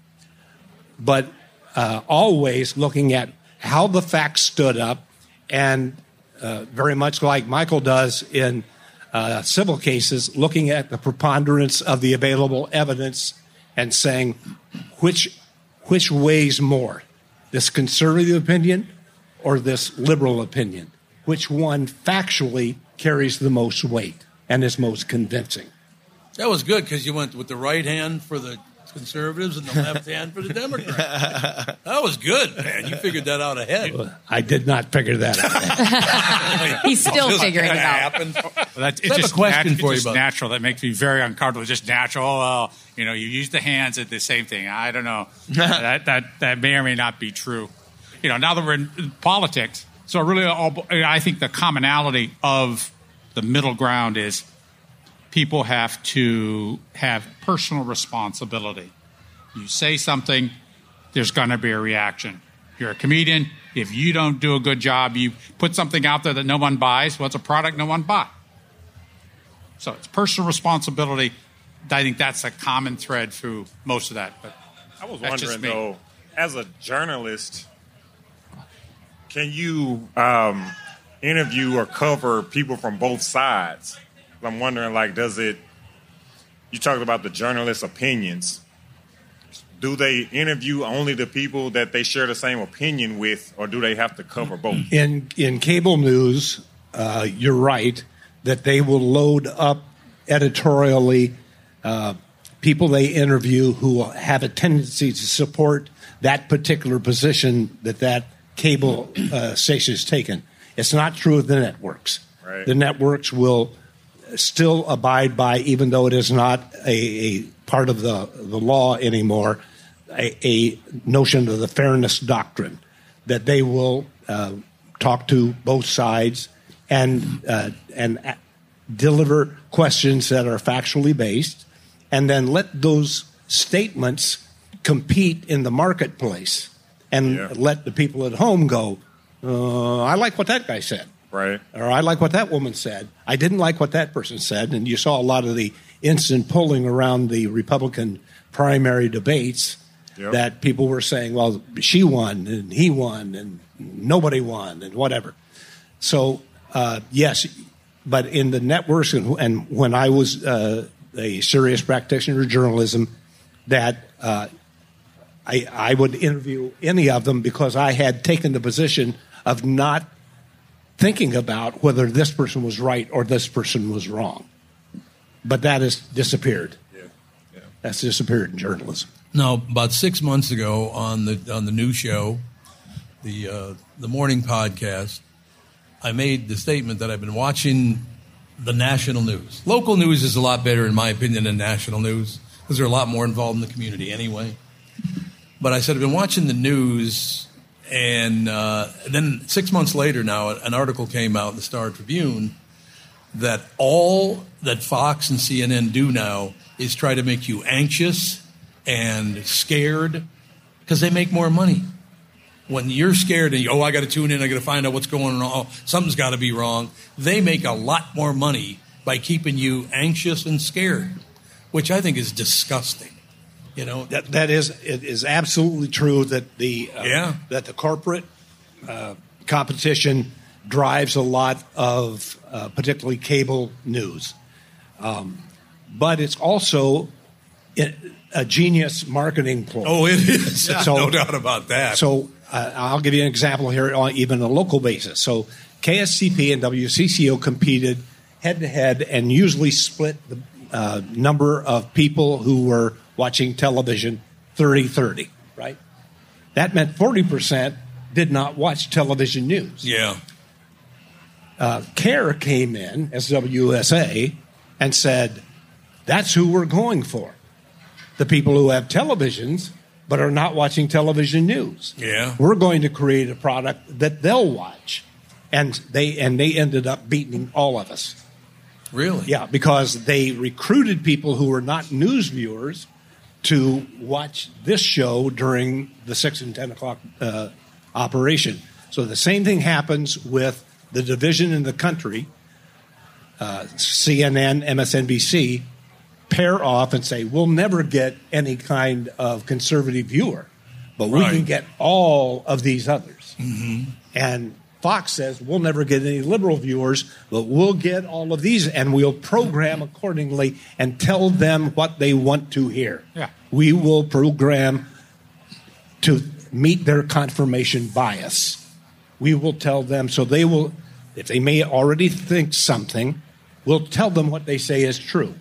but uh, always looking at how the facts stood up and uh, very much like Michael does in uh, civil cases, looking at the preponderance of the available evidence and saying which which weighs more, this conservative opinion or this liberal opinion? Which one factually carries the most weight and is most convincing? That was good because you went with the right hand for the conservatives and the left hand for the Democrats. That was good, man. You figured that out ahead. I did not figure that out. He's still Just figuring it kinda out. happened. Well, that's, I it's have just a question nat- for you it's just about natural. That makes me very uncomfortable. It's just natural. Oh, well, you know, you use the hands at the same thing. I don't know. that that that may or may not be true. You know, now that we're in politics, so really, all, I think the commonality of the middle ground is people have to have personal responsibility. You say something, there's going to be a reaction. You're a comedian. If you don't do a good job, you put something out there that no one buys. Well, it's a product no one buys. So it's personal responsibility. I think that's a common thread through most of that. But I was wondering though, as a journalist, can you um, interview or cover people from both sides? I'm wondering, like, does it? You talked about the journalists' opinions. Do they interview only the people that they share the same opinion with, or do they have to cover both? In in cable news, uh, you're right that they will load up editorially uh, people they interview who have a tendency to support that particular position that that cable uh, station has taken. It's not true of the networks. Right. The networks will still abide by, even though it is not a, a part of the, the law anymore, a, a notion of the fairness doctrine that they will uh, talk to both sides and uh, and a- deliver questions that are factually based, and then let those statements compete in the marketplace, and let the people at home go. Uh, I like what that guy said right? or I like what that woman said. I didn't like what that person said. And you saw a lot of the instant polling around the Republican primary debates Yep. that people were saying, well, she won and he won and nobody won and whatever. So, uh, yes, but in the networks and, and when I was uh, a serious practitioner of journalism, that uh, I, I would interview any of them because I had taken the position of not thinking about whether this person was right or this person was wrong. But that has disappeared. Yeah, That's disappeared in journalism. Now, about six months ago on the on the new show, the uh, the morning podcast, I made the statement that I've been watching the national news. Local news is a lot better, in my opinion, than national news because they're a lot more involved in the community anyway. But I said I've been watching the news, and uh, then six months later, now an article came out in the Star Tribune that all that Fox and CNN do now is try to make you anxious and scared because they make more money. When you're scared and you, oh, I got to tune in, I got to find out what's going on, oh, something's got to be wrong. They make a lot more money by keeping you anxious and scared, which I think is disgusting. You know, That that is it is absolutely true that the uh, Yeah. that the corporate uh, competition drives a lot of uh, particularly cable news, um, but it's also a genius marketing ploy. Oh, it is. No doubt about that. So uh, I'll give you an example here, on even a local basis. So KSTP and WCCO competed head to head and usually split the uh, number of people who were watching television 30 30, right? That meant 40% did not watch television news. Yeah. Uh, KARE came in as WSA and said, that's who we're going for. The people who have televisions but are not watching television news. Yeah. We're going to create a product that they'll watch. And they and they ended up beating all of us. Really? Yeah, because they recruited people who were not news viewers to watch this show during the six and ten o'clock uh, operation. So the same thing happens with the division in the country, uh, CNN, MSNBC, pair off and say we'll never get any kind of conservative viewer, but we Right. can get all of these others. Mm-hmm. And Fox says we'll never get any liberal viewers, but we'll get all of these and we'll program accordingly and tell them what they want to hear. Yeah. We will program to meet their confirmation bias. We will tell them so they will, if they may already think something, we'll tell them what they say is true.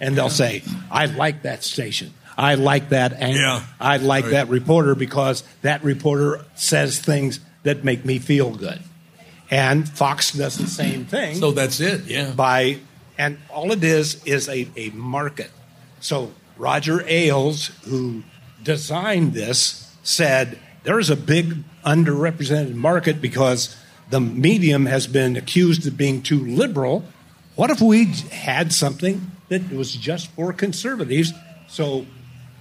And they'll say, I like that station. I like that anchor. Yeah. I like that reporter because that reporter says things that make me feel good. And Fox does the same thing. So that's it. Yeah. By and all it is is a, a market. So Roger Ailes, who designed this, said there's a big underrepresented market because the medium has been accused of being too liberal. What if we had something that was just for conservatives? So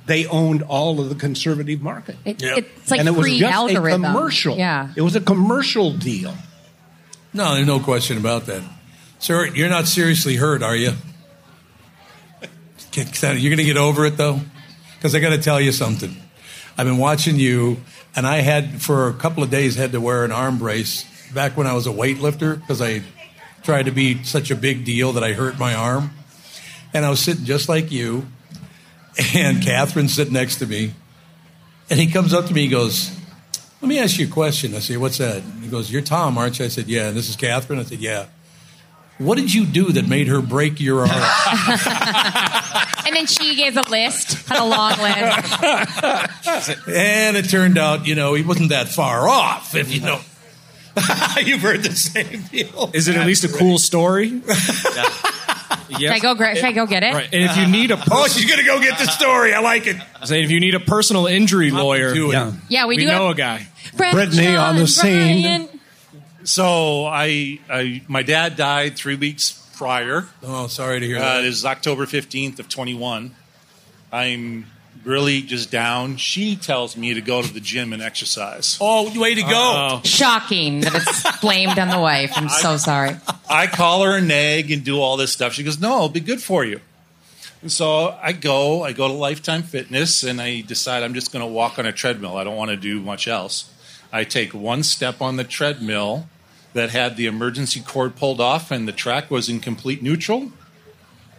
they owned all of the conservative market. It- It's like and it was free just algorithm. a commercial. Yeah. It was a commercial deal. No, there's no question about that. Sir, you're not seriously hurt, are you? You're going to get over it, though? Because I got to tell you something. I've been watching you, and I had, for a couple of days, had to wear an arm brace back when I was a weightlifter because I tried to be such a big deal that I hurt my arm. And I was sitting just like you, and Catherine's sitting next to me. And he comes up to me, he goes, let me ask you a question. I say, what's that? He goes, You're Tom, aren't you? I said, Yeah. And this is Catherine? I said, Yeah. What did you do that made her break your arm? And then she gave a list, had a long list. and it turned out, you know, he wasn't that far off, if you know. You've heard the same deal. Is it at least a cool story? Should I go? gra- Should I go get it? Right. And if you need a Oh, she's going to go get the story. I like it. say if you need a personal injury lawyer, do it. Yeah. Yeah, we, we do know have a guy. Brett, Brittany John, on the scene. Brian. So I, I, my dad died three weeks prior. Oh, sorry to hear Uh, that. it is October fifteenth of twenty one. I'm really just down. She tells me to go to the gym and exercise. Oh, way to go. Shocking that it's blamed on the wife. I'm so sorry. I call her a nag and do all this stuff. She goes, "No, it'll be good for you." And so I go. I go to Lifetime Fitness, and I decide I'm just going to walk on a treadmill. I don't want to do much else. I take one step on the treadmill that had the emergency cord pulled off, and the track was in complete neutral.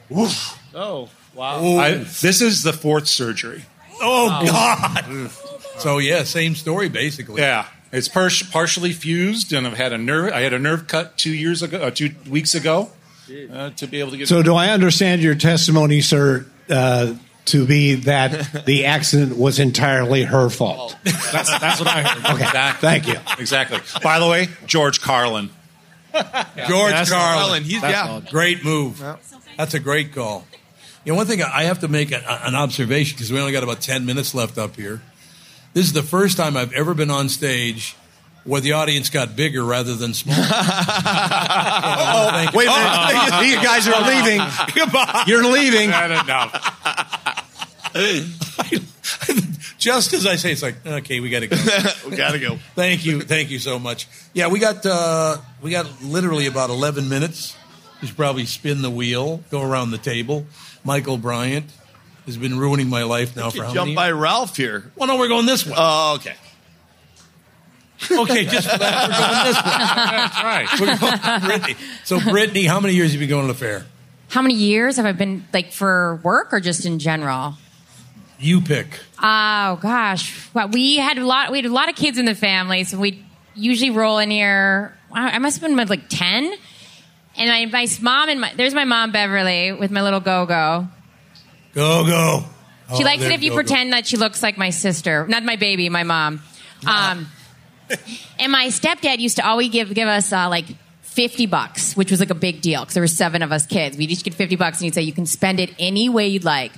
Woof. Oh, wow. I, this is the fourth surgery. Oh, God. So, yeah, same story, basically. Yeah, it's par- partially fused, and I've had a nerve. I had a nerve cut two years ago, uh, two weeks ago, uh, to be able to get. So, do I understand your testimony, sir, uh, to be that the accident was entirely her fault? That's, that's what I heard. Okay, Exactly. thank you. Exactly. By the way, George Carlin. George That's- Carlin. He's That's yeah. all. Great move. That's a great call. You know, one thing I have to make a, an observation because we only got about 10 minutes left up here. This is the first time I've ever been on stage where the audience got bigger rather than smaller. oh, Wait a minute. You guys are leaving. Goodbye. You're leaving. I don't know. Just as I say, it's like, okay, we got to go. We gotta go. Thank you, thank you so much. Yeah, we got uh, we got literally about eleven minutes. We should probably spin the wheel, go around the table. Michael Bryant has been ruining my life now for You how jump many? by Ralph here. well, no, we're going this way. Oh, okay. okay, just for that, we're going this way. That's right. We're going Brittany. So, Brittany, how many years have you been going to the fair? How many years have I been like for work or just in general? You pick. Oh gosh, well, we had a lot. We had a lot of kids in the family, so we usually roll in here wow, I must have been like ten. And my, my mom and my there's my mom Beverly with my little go go. Go go. She Oh, likes it if you go, go. pretend that she looks like my sister, not my baby, my mom. Um, and my stepdad used to always give give us uh, like fifty bucks, which was like a big deal because there were seven of us kids. We'd each get fifty bucks, and he'd say you can spend it any way you'd like.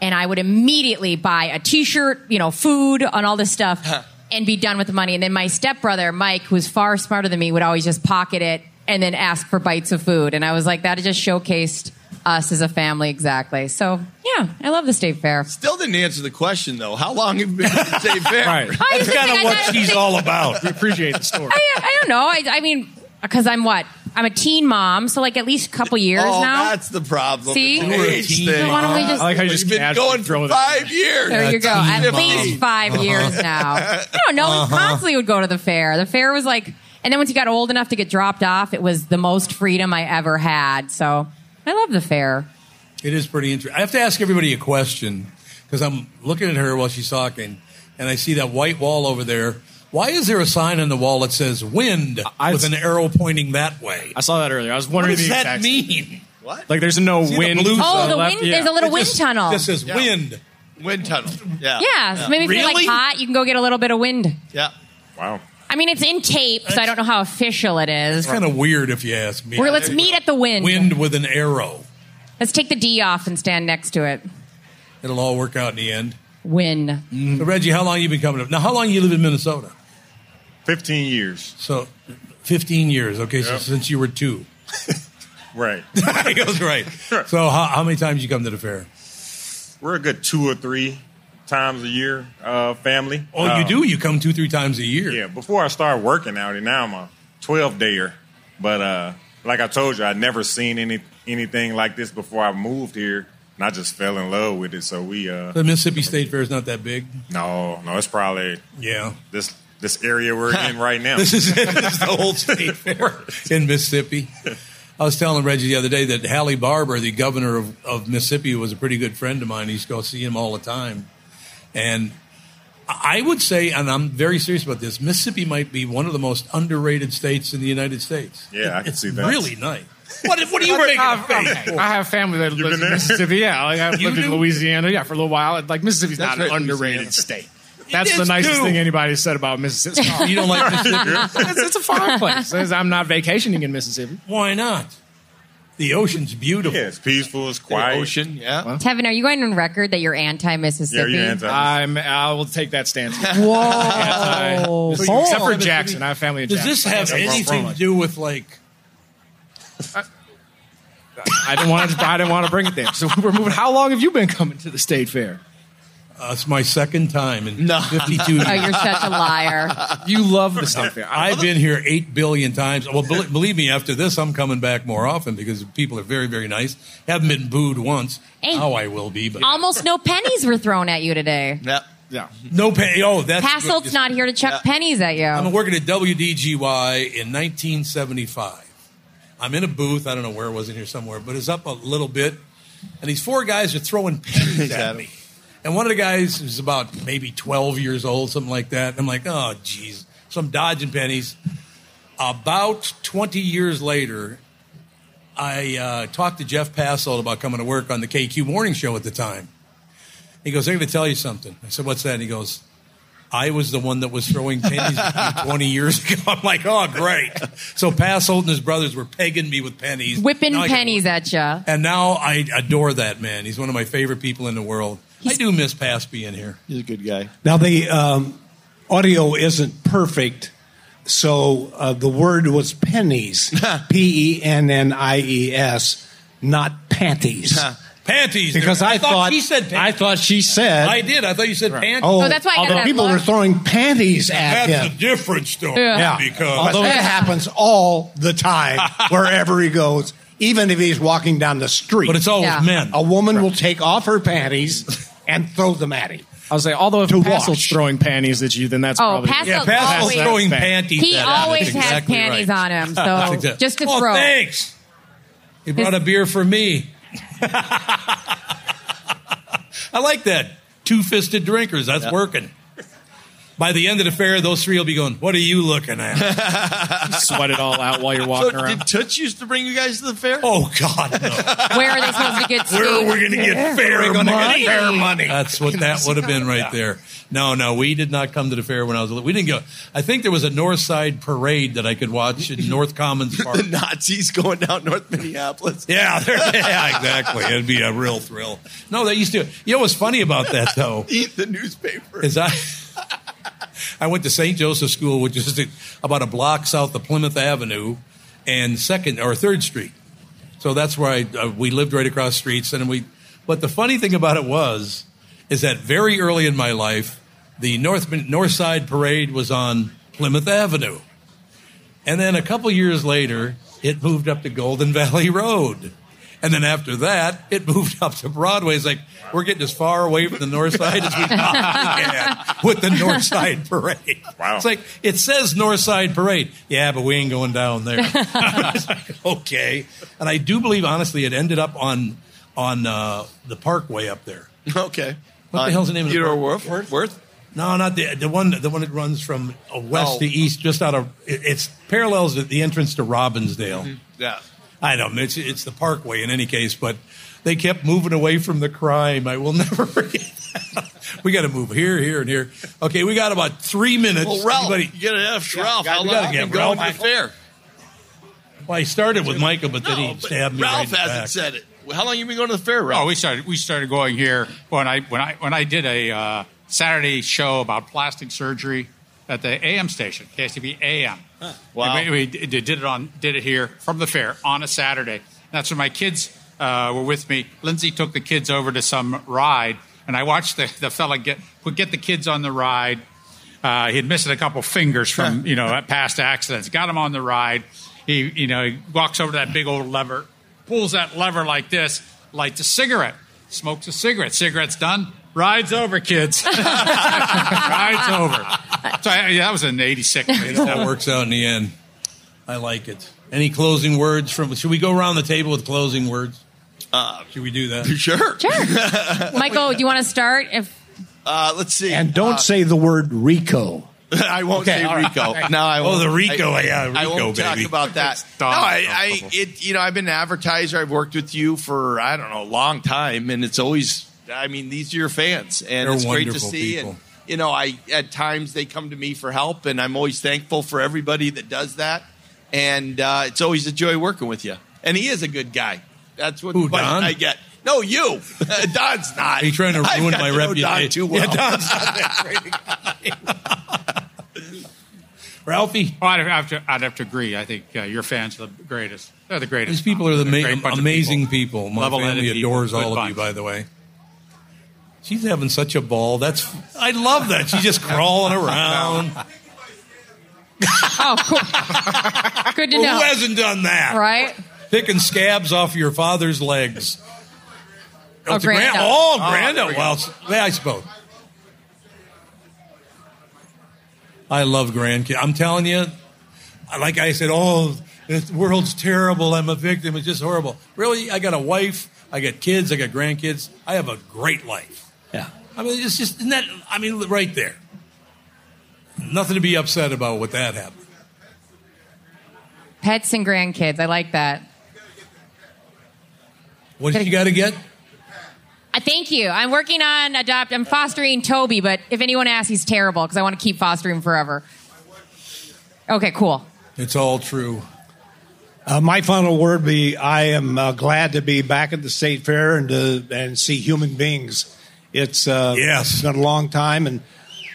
And I would immediately buy a T-shirt, you know, food, and all this stuff, and be done with the money. And then my stepbrother Mike, who was far smarter than me, would always just pocket it and then ask for bites of food. And I was like, that just showcased us as a family exactly. So yeah, I love the state fair. Still didn't answer the question though. How long have you been at the state fair? Right. I That's kind of what gotta she's think- all about. We appreciate the story. I, I don't know. I, I mean, because I'm what? I'm a teen mom, so like at least a couple years oh, now. that's the problem. See? It's You an were a age teen thing. So why don't we just- I like how you just You've been going throw for that five years. There you go. At teen least five years now. I don't know. Uh-huh. We constantly would go to the fair. The fair was like, and then once you got old enough to get dropped off, it was the most freedom I ever had. So I love the fair. It is pretty interesting. I have to ask everybody a question because I'm looking at her while she's talking, and I see that white wall over there. Why is there a sign on the wall that says "wind" I- with an arrow pointing that way? I saw that earlier. I was wondering What wondering does the that exact mean? What? Like, there's no See the wind. blue Oh, the left? wind. Yeah. There's a little It wind just- tunnel. This says Yeah. "wind." Wind tunnel. Yeah. yeah, so maybe if you're like hot, you can go get a little bit of wind. Yeah. Wow. I mean, it's in tape, so I don't know how official it is. It's kind of weird if you ask me. We're, let's meet at the wind. Wind with an arrow. Let's take the D off and stand next to it. It'll all work out in the end. Win. So Reggie, how long you been coming up? Now, how long you live in Minnesota? 15 years. So, 15 years. Okay, so Yep. since you were two. Right. he goes right. So, how, how many times you come to the fair? We're a good two or three times a year, uh, family. Oh, you Uh, do? You come two, three times a year. Yeah, before I started working out here, now I'm a 12 dayer. But uh, like I told you, I'd never seen any anything like this before I moved here, and I just fell in love with it. So we, uh, The Mississippi State Fair is not that big. no, no, it's probably Yeah. this this area we're in right now. This is, this is the whole state fair in Mississippi. I was telling Reggie the other day that Haley Barbour, the governor of, of Mississippi, was a pretty good friend of mine. He used to go see him all the time. And I would say, and I'm very serious about this, Mississippi might be one of the most underrated states in the United States. Yeah, I can it's see that. really nice. What, what are you I, making a face I. I have family that You've lives in? Mississippi. Yeah, like I've You lived in? Louisiana. Yeah, for a little while. Like Mississippi's That's not an underrated Louisiana. state. That's is the nicest too. thing anybody said about Mississippi. You don't like Mississippi? it's, it's a fine place. I'm not vacationing in Mississippi. Why not? The ocean's beautiful. yeah, it's peaceful, it's quiet. The quiet. ocean. Yeah. Tevin, are you going on record that you're anti-Mississippi? Yeah, you're anti- I'm. I will take that stance. Whoa. Anti- So except for Jackson, I have family in Jackson. Does Jackson. this have That's where I'm anything from. to do with like I didn't want to. I didn't want to bring it there. So we're moving. How long have you been coming to the state fair? Uh, it's my second time in No. 52 years. Oh, you're such a liar. You love the state fair. I, I've been here eight billion times. Well, believe me, after this, I'm coming back more often because people are very, very nice. Haven't been booed once. Hey. Now I will be, but Almost no pennies were thrown at you today. Yeah. yeah. no pay. Oh, that's Passolt's good. not here to chuck pennies at you. I'm working at WDGY in 1975. I'm in a booth. I don't know where it was in here somewhere, but it's up a little bit. And these four guys are throwing pennies at me. And one of the guys was about maybe 12 years old, something like that. I'm like, oh, geez. So I'm dodging pennies. About 20 years later, I uh, talked to Jeff Passolt about coming to work on the KQ morning show at the time. He goes, I'm going to tell you something. I said, what's that? And he goes, I was the one that was throwing pennies 20 years ago. I'm like, oh, great. So Passolt and his brothers were pegging me with pennies. Whipping Now I pennies at you. And now I adore that man. He's one of my favorite people in the world. I do miss Pass being here. He's a good guy. Now the um, audio isn't perfect, so uh, the word was pennies, P E N N I E S, not panties. Panties. Because I, thought she said I thought she said. I did. I thought you said panties. Oh, Oh, that's why I got although that people look. are throwing panties at That's him. a different story. Yeah. Yeah, Because although it happens all the time wherever he goes, even if he's walking down the street. but it's always Yeah. men. a woman will take off her panties and throw them at him. I'll say, although if To Passolt's wash. throwing panties at you, then that's Oh, probably Passel yeah, always- throwing panties. He at him. always That's has exactly panties right. on him, That's so exact- just to oh, throw. thanks. He brought a beer for me. I like that. Two fisted drinkers. That's working. By the end of the fair, those three will be going, What are you looking at? Sweat it all out while you're walking so around. did Toots used to bring you guys to the fair? Oh God, no! Where are they supposed to get Where are we going to get fair We're gonna get money? fair money. That's what that would have been right there. No, no, we did not come to the fair when I was little. We didn't go. I think there was a North Side parade that I could watch in North Commons Park. the Nazis going down North Minneapolis. Yeah, yeah, exactly. It'd be a real thrill. No, they used to. You know what's funny about that though Eat the newspaper. is I I went to St. Joseph School, which is about a block south of Plymouth Avenue and Second or Third Street. So that's where I uh, we lived right across streets, and we. But the funny thing about it was, is that very early in my life, the North North Side Parade was on Plymouth Avenue, and then a couple years later, it moved up to Golden Valley Road. And then after that, it moved up to Broadway. It's like we're getting as far away from the North Side as we can with the North Side Parade. Wow. It's like it says North Side Parade. Yeah, but we ain't going down there. Like, okay. And I do believe, honestly, it ended up on on uh, the Parkway up there. Okay. What the hell's the name of the Theodore park? Wirth? Wirth? No, not the the one the one that runs from uh, west Oh. to east, just out of it, it's parallels the, the entrance to Robbinsdale. Yeah. I don't know. It's, it's the Parkway in any case, but they kept moving away from the crime. I will never forget that. We got to move here, here, and here. Okay, we got about three minutes. Well, Ralph, Everybody- you got to ask Ralph. got- How we long gotta have get you been going Ralph. to the fair? well, I started with Michael, but then No, he stabbed me. Ralph right hasn't back. said it. How long you been going to the fair, Ralph? Oh, we started. We started going here when I when I when I did a uh, Saturday show about plastic surgery at the AM station, KSTP AM. Wow. We, we did it on did it here from the fair on a Saturday. That's when my kids uh, were with me. Lindsay took the kids over to some ride, and I watched the the fella get would get the kids on the ride. Uh, he had missed a couple fingers from you know past accidents. Got him on the ride. He you know he walks over to that big old lever, pulls that lever like this, lights a cigarette, smokes a cigarette. Cigarette's done. Ride's over, kids. Ride's over. So I, yeah, that was an '86. It all works out in the end. I like it. Any closing words from? Should we go around the table with closing words? Uh, should we do that? Sure. Sure. Michael, do you want to start? If Uh, let's see. And don't Uh, say the word Rico. I won't Okay, say all right. Rico. No, I Oh, won't. Oh, the Rico, I, yeah, I Rico, won't talk baby. about that. No, I, I, it, you know, I've been an advertiser. I've worked with you for I don't know a long time, and it's always. I mean, these are your fans, and They're it's great to see. people. And you know, I at times they come to me for help, and I'm always thankful for everybody that does that. And uh, it's always a joy working with you. And he is a good guy. That's what Who, Don? I get. No, you. Don's not. Are you trying to ruin my to Don reputation? too well. Yeah, Don's not that great. Ralphie, Oh, I'd have to. I'd have to agree. I think uh, your fans are the greatest. They're the greatest. these people are the ma- great bunch of amazing people. My Level-headed family adores good all of you, by the way. She's having such a ball. That's I love that. She's just crawling around. oh, cool. Good to Well, know. who hasn't done that? Right? Picking scabs off your father's legs. Oh, oh it's a grand- Granda. oh, Oh, Granda. there well, yeah, I suppose. I love grandkids. I'm telling you, like I said, oh, the world's terrible. I'm a victim. It's just horrible. Really, I got a wife. I got kids. I got grandkids. I have a great life. Yeah. I mean, it's just, isn't that, I mean, right there. Nothing to be upset about with that happening. Pets and grandkids. I like that. What did you got to get? Uh, thank you. I'm working on adopt. I'm fostering Toby, but if anyone asks, he's terrible because I want to keep fostering forever. Okay, cool. It's all true. Uh, my final word be: I am uh, glad to be back at the state fair and to and see human beings. It's uh, Yes. been a long time and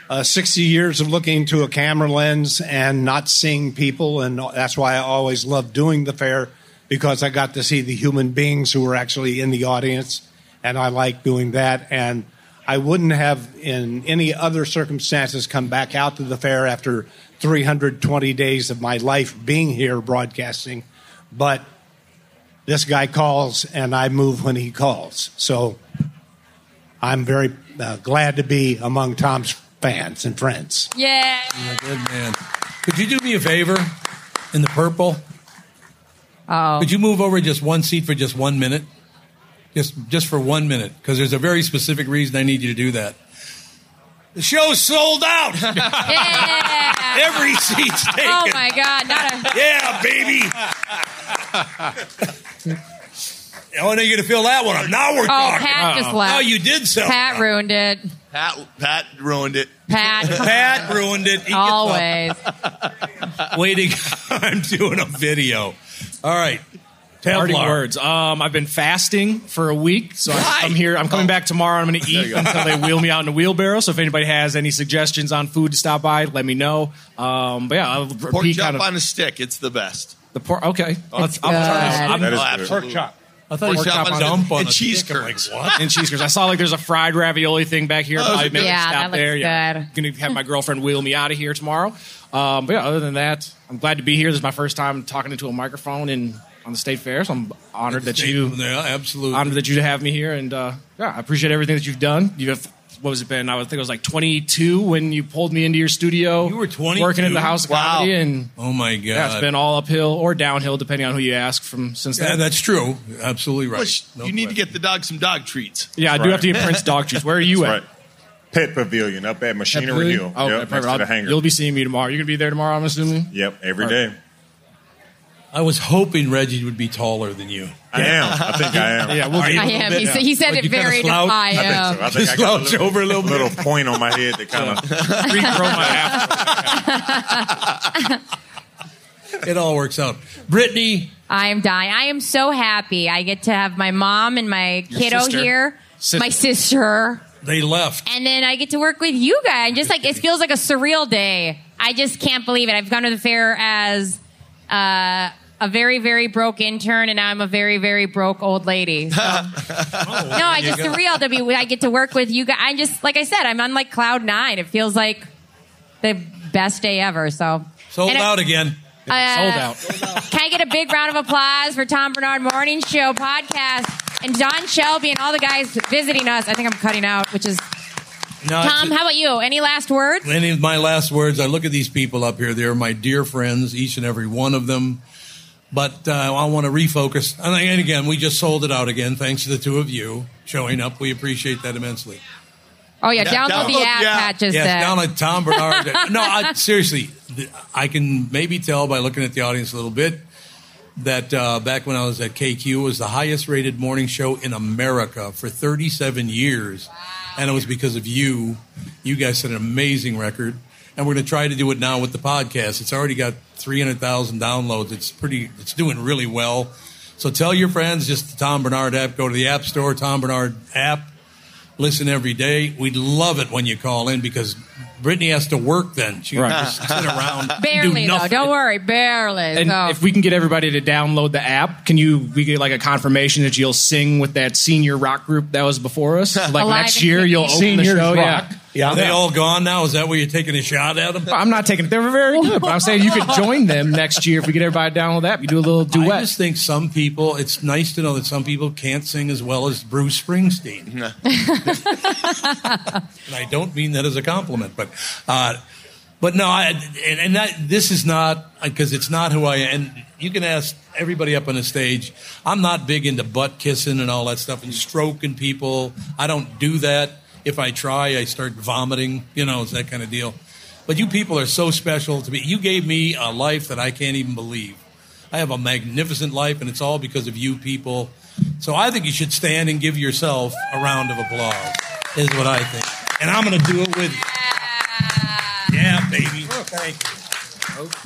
uh, sixty years of looking into a camera lens and not seeing people, and that's why I always love doing the fair because I got to see the human beings who were actually in the audience, and I like doing that. And I wouldn't have, in any other circumstances, come back out to the fair after 320 days of my life being here broadcasting. But this guy calls, and I move when he calls. So I'm very uh, glad to be among Tom's fans and friends. Yeah. Good man. Could you do me a favor in the purple? Oh. Could you move over just one seat for just one minute? Just just for one minute, because there's a very specific reason I need you to do that. The show's sold out. Yeah. Every seat's taken. Oh my God! Not a. Yeah, baby. Oh, now you're gonna fill that one up. Now we're Oh, talking. Pat just left. Oh, you did sell. Pat ruined it. Pat, Pat ruined it. Pat. Pat ruined it. He Always. Waiting. I'm doing a video. All right. Parting words. Um, I've been fasting for a week, so I'm, I'm here. I'm coming back tomorrow. I'm going to eat until they wheel me out in a wheelbarrow. So if anybody has any suggestions on food to stop by, let me know. Um, but yeah, I'll Pork chop kind of on a stick. It's the best. the pork. Okay, I'll, I'll good. try that. I'm- That is Oh, good. Pork chop. I thought Pork you chop chop on a a- dump on and a cheese stick. I'm curds. Like, what? and cheese curds. I saw like there's a fried ravioli thing back here. Probably maybe Yeah, stop that looks there. Yeah, good. gonna have my girlfriend wheel me out of here tomorrow. Um, but yeah, other than that, I'm glad to be here. This is my first time talking into a microphone in on the state fair, so I'm honored that you Yeah, absolutely. honored that you have me here, and uh, yeah, I appreciate everything that you've done. You have what was it been? I would think it was like 22 when you pulled me into your studio. You were 20 working at the House of Wow. Comedy, and oh my god. yeah, it's been all uphill or downhill depending on who you ask from since Yeah, then. that's true. Absolutely right. Push- No you need to get the dog some dog treats. yeah, I do Right. have to get Prince dog treats. Where are you That's at? right. Pet Pavilion up at Machinery Hill. Oh, yep, okay, next perfect. to the hangar. You'll be seeing me tomorrow. You're gonna be there tomorrow, I'm assuming. Yep, every All day. I was hoping Reggie would be taller than you. I am. I think I am. Yeah, we'll Are do you I a little am. bit- He, said- he said Like it you kinda very. slouch? I I think so. am. I think I got a slouch little, over a little little point on my head that kind of. regrow my afro. It all works out. Brittany, I am dying. I am so happy. I get to have my mom and my kiddo sister. here, Sister. my sister, they left. and then I get to work with you guys. Just like it feels like a surreal day. I just can't believe it. I've gone to the fair as uh, a very, very broke intern, and I'm a very, very broke old lady. So. no, I just surreal to be. I get to work with you guys. I just like I said, I'm on like cloud nine. It feels like the best day ever. So Sold And I- out again. uh, Sold out. Can I get a big round of applause for Tom Barnard Morning Show podcast and Don Shelby and all the guys visiting us? I think I'm cutting out, which is No, Tom. it's- How about you? Any last words? Any of my last words, I look at these people up here. They're my dear friends, each and every one of them. But uh, I want to refocus. And and again, we just sold it out again, thanks to the two of you showing up. We appreciate that immensely. Oh yeah, Yeah, download, the download app. the app. Pat just Yes, said. down at Tom Barnard. no, I, seriously, I can maybe tell by looking at the audience a little bit that uh, back when I was at KQ it was the highest rated morning show in America for 37 years, and it was because of you. You guys set an amazing record, and we're going to try to do it now with the podcast. It's already got 300,000 downloads. It's pretty. It's doing really well. So tell your friends just the Tom Barnard app. Go to the App Store, Tom Barnard app listen every day. We'd love it when you call in because Brittany has to work then. She Right. can just sit around. barely do though. nothing. Don't worry, barely. And so. if we can get everybody to download the app, can you we get like a confirmation that you'll sing with that senior rock group that was before us? Like Alive next year you'll open the show. rock. Yeah. Yeah. Are they all gone now? Is that where you're taking a shot at them? I'm not taking it. They were very good, but I'm saying you could join them next year if we get everybody to download that. app. You do a little duet. I just think some people, it's nice to know that some people can't sing as well as Bruce Springsteen. and I don't mean that as a compliment, but, uh, but no, I, and, and that, this is not, because it's not who I am. And you can ask everybody up on the stage. I'm not big into butt kissing and all that stuff and stroking people. I don't do that. If I try, I start vomiting, you know, it's that kind of deal. But you people are so special to me. You gave me a life that I can't even believe. I have a magnificent life, and it's all because of you people. So I think you should stand and give yourself a round of applause, is what I think. And I'm going to do it with you. Yeah, baby. Thank you.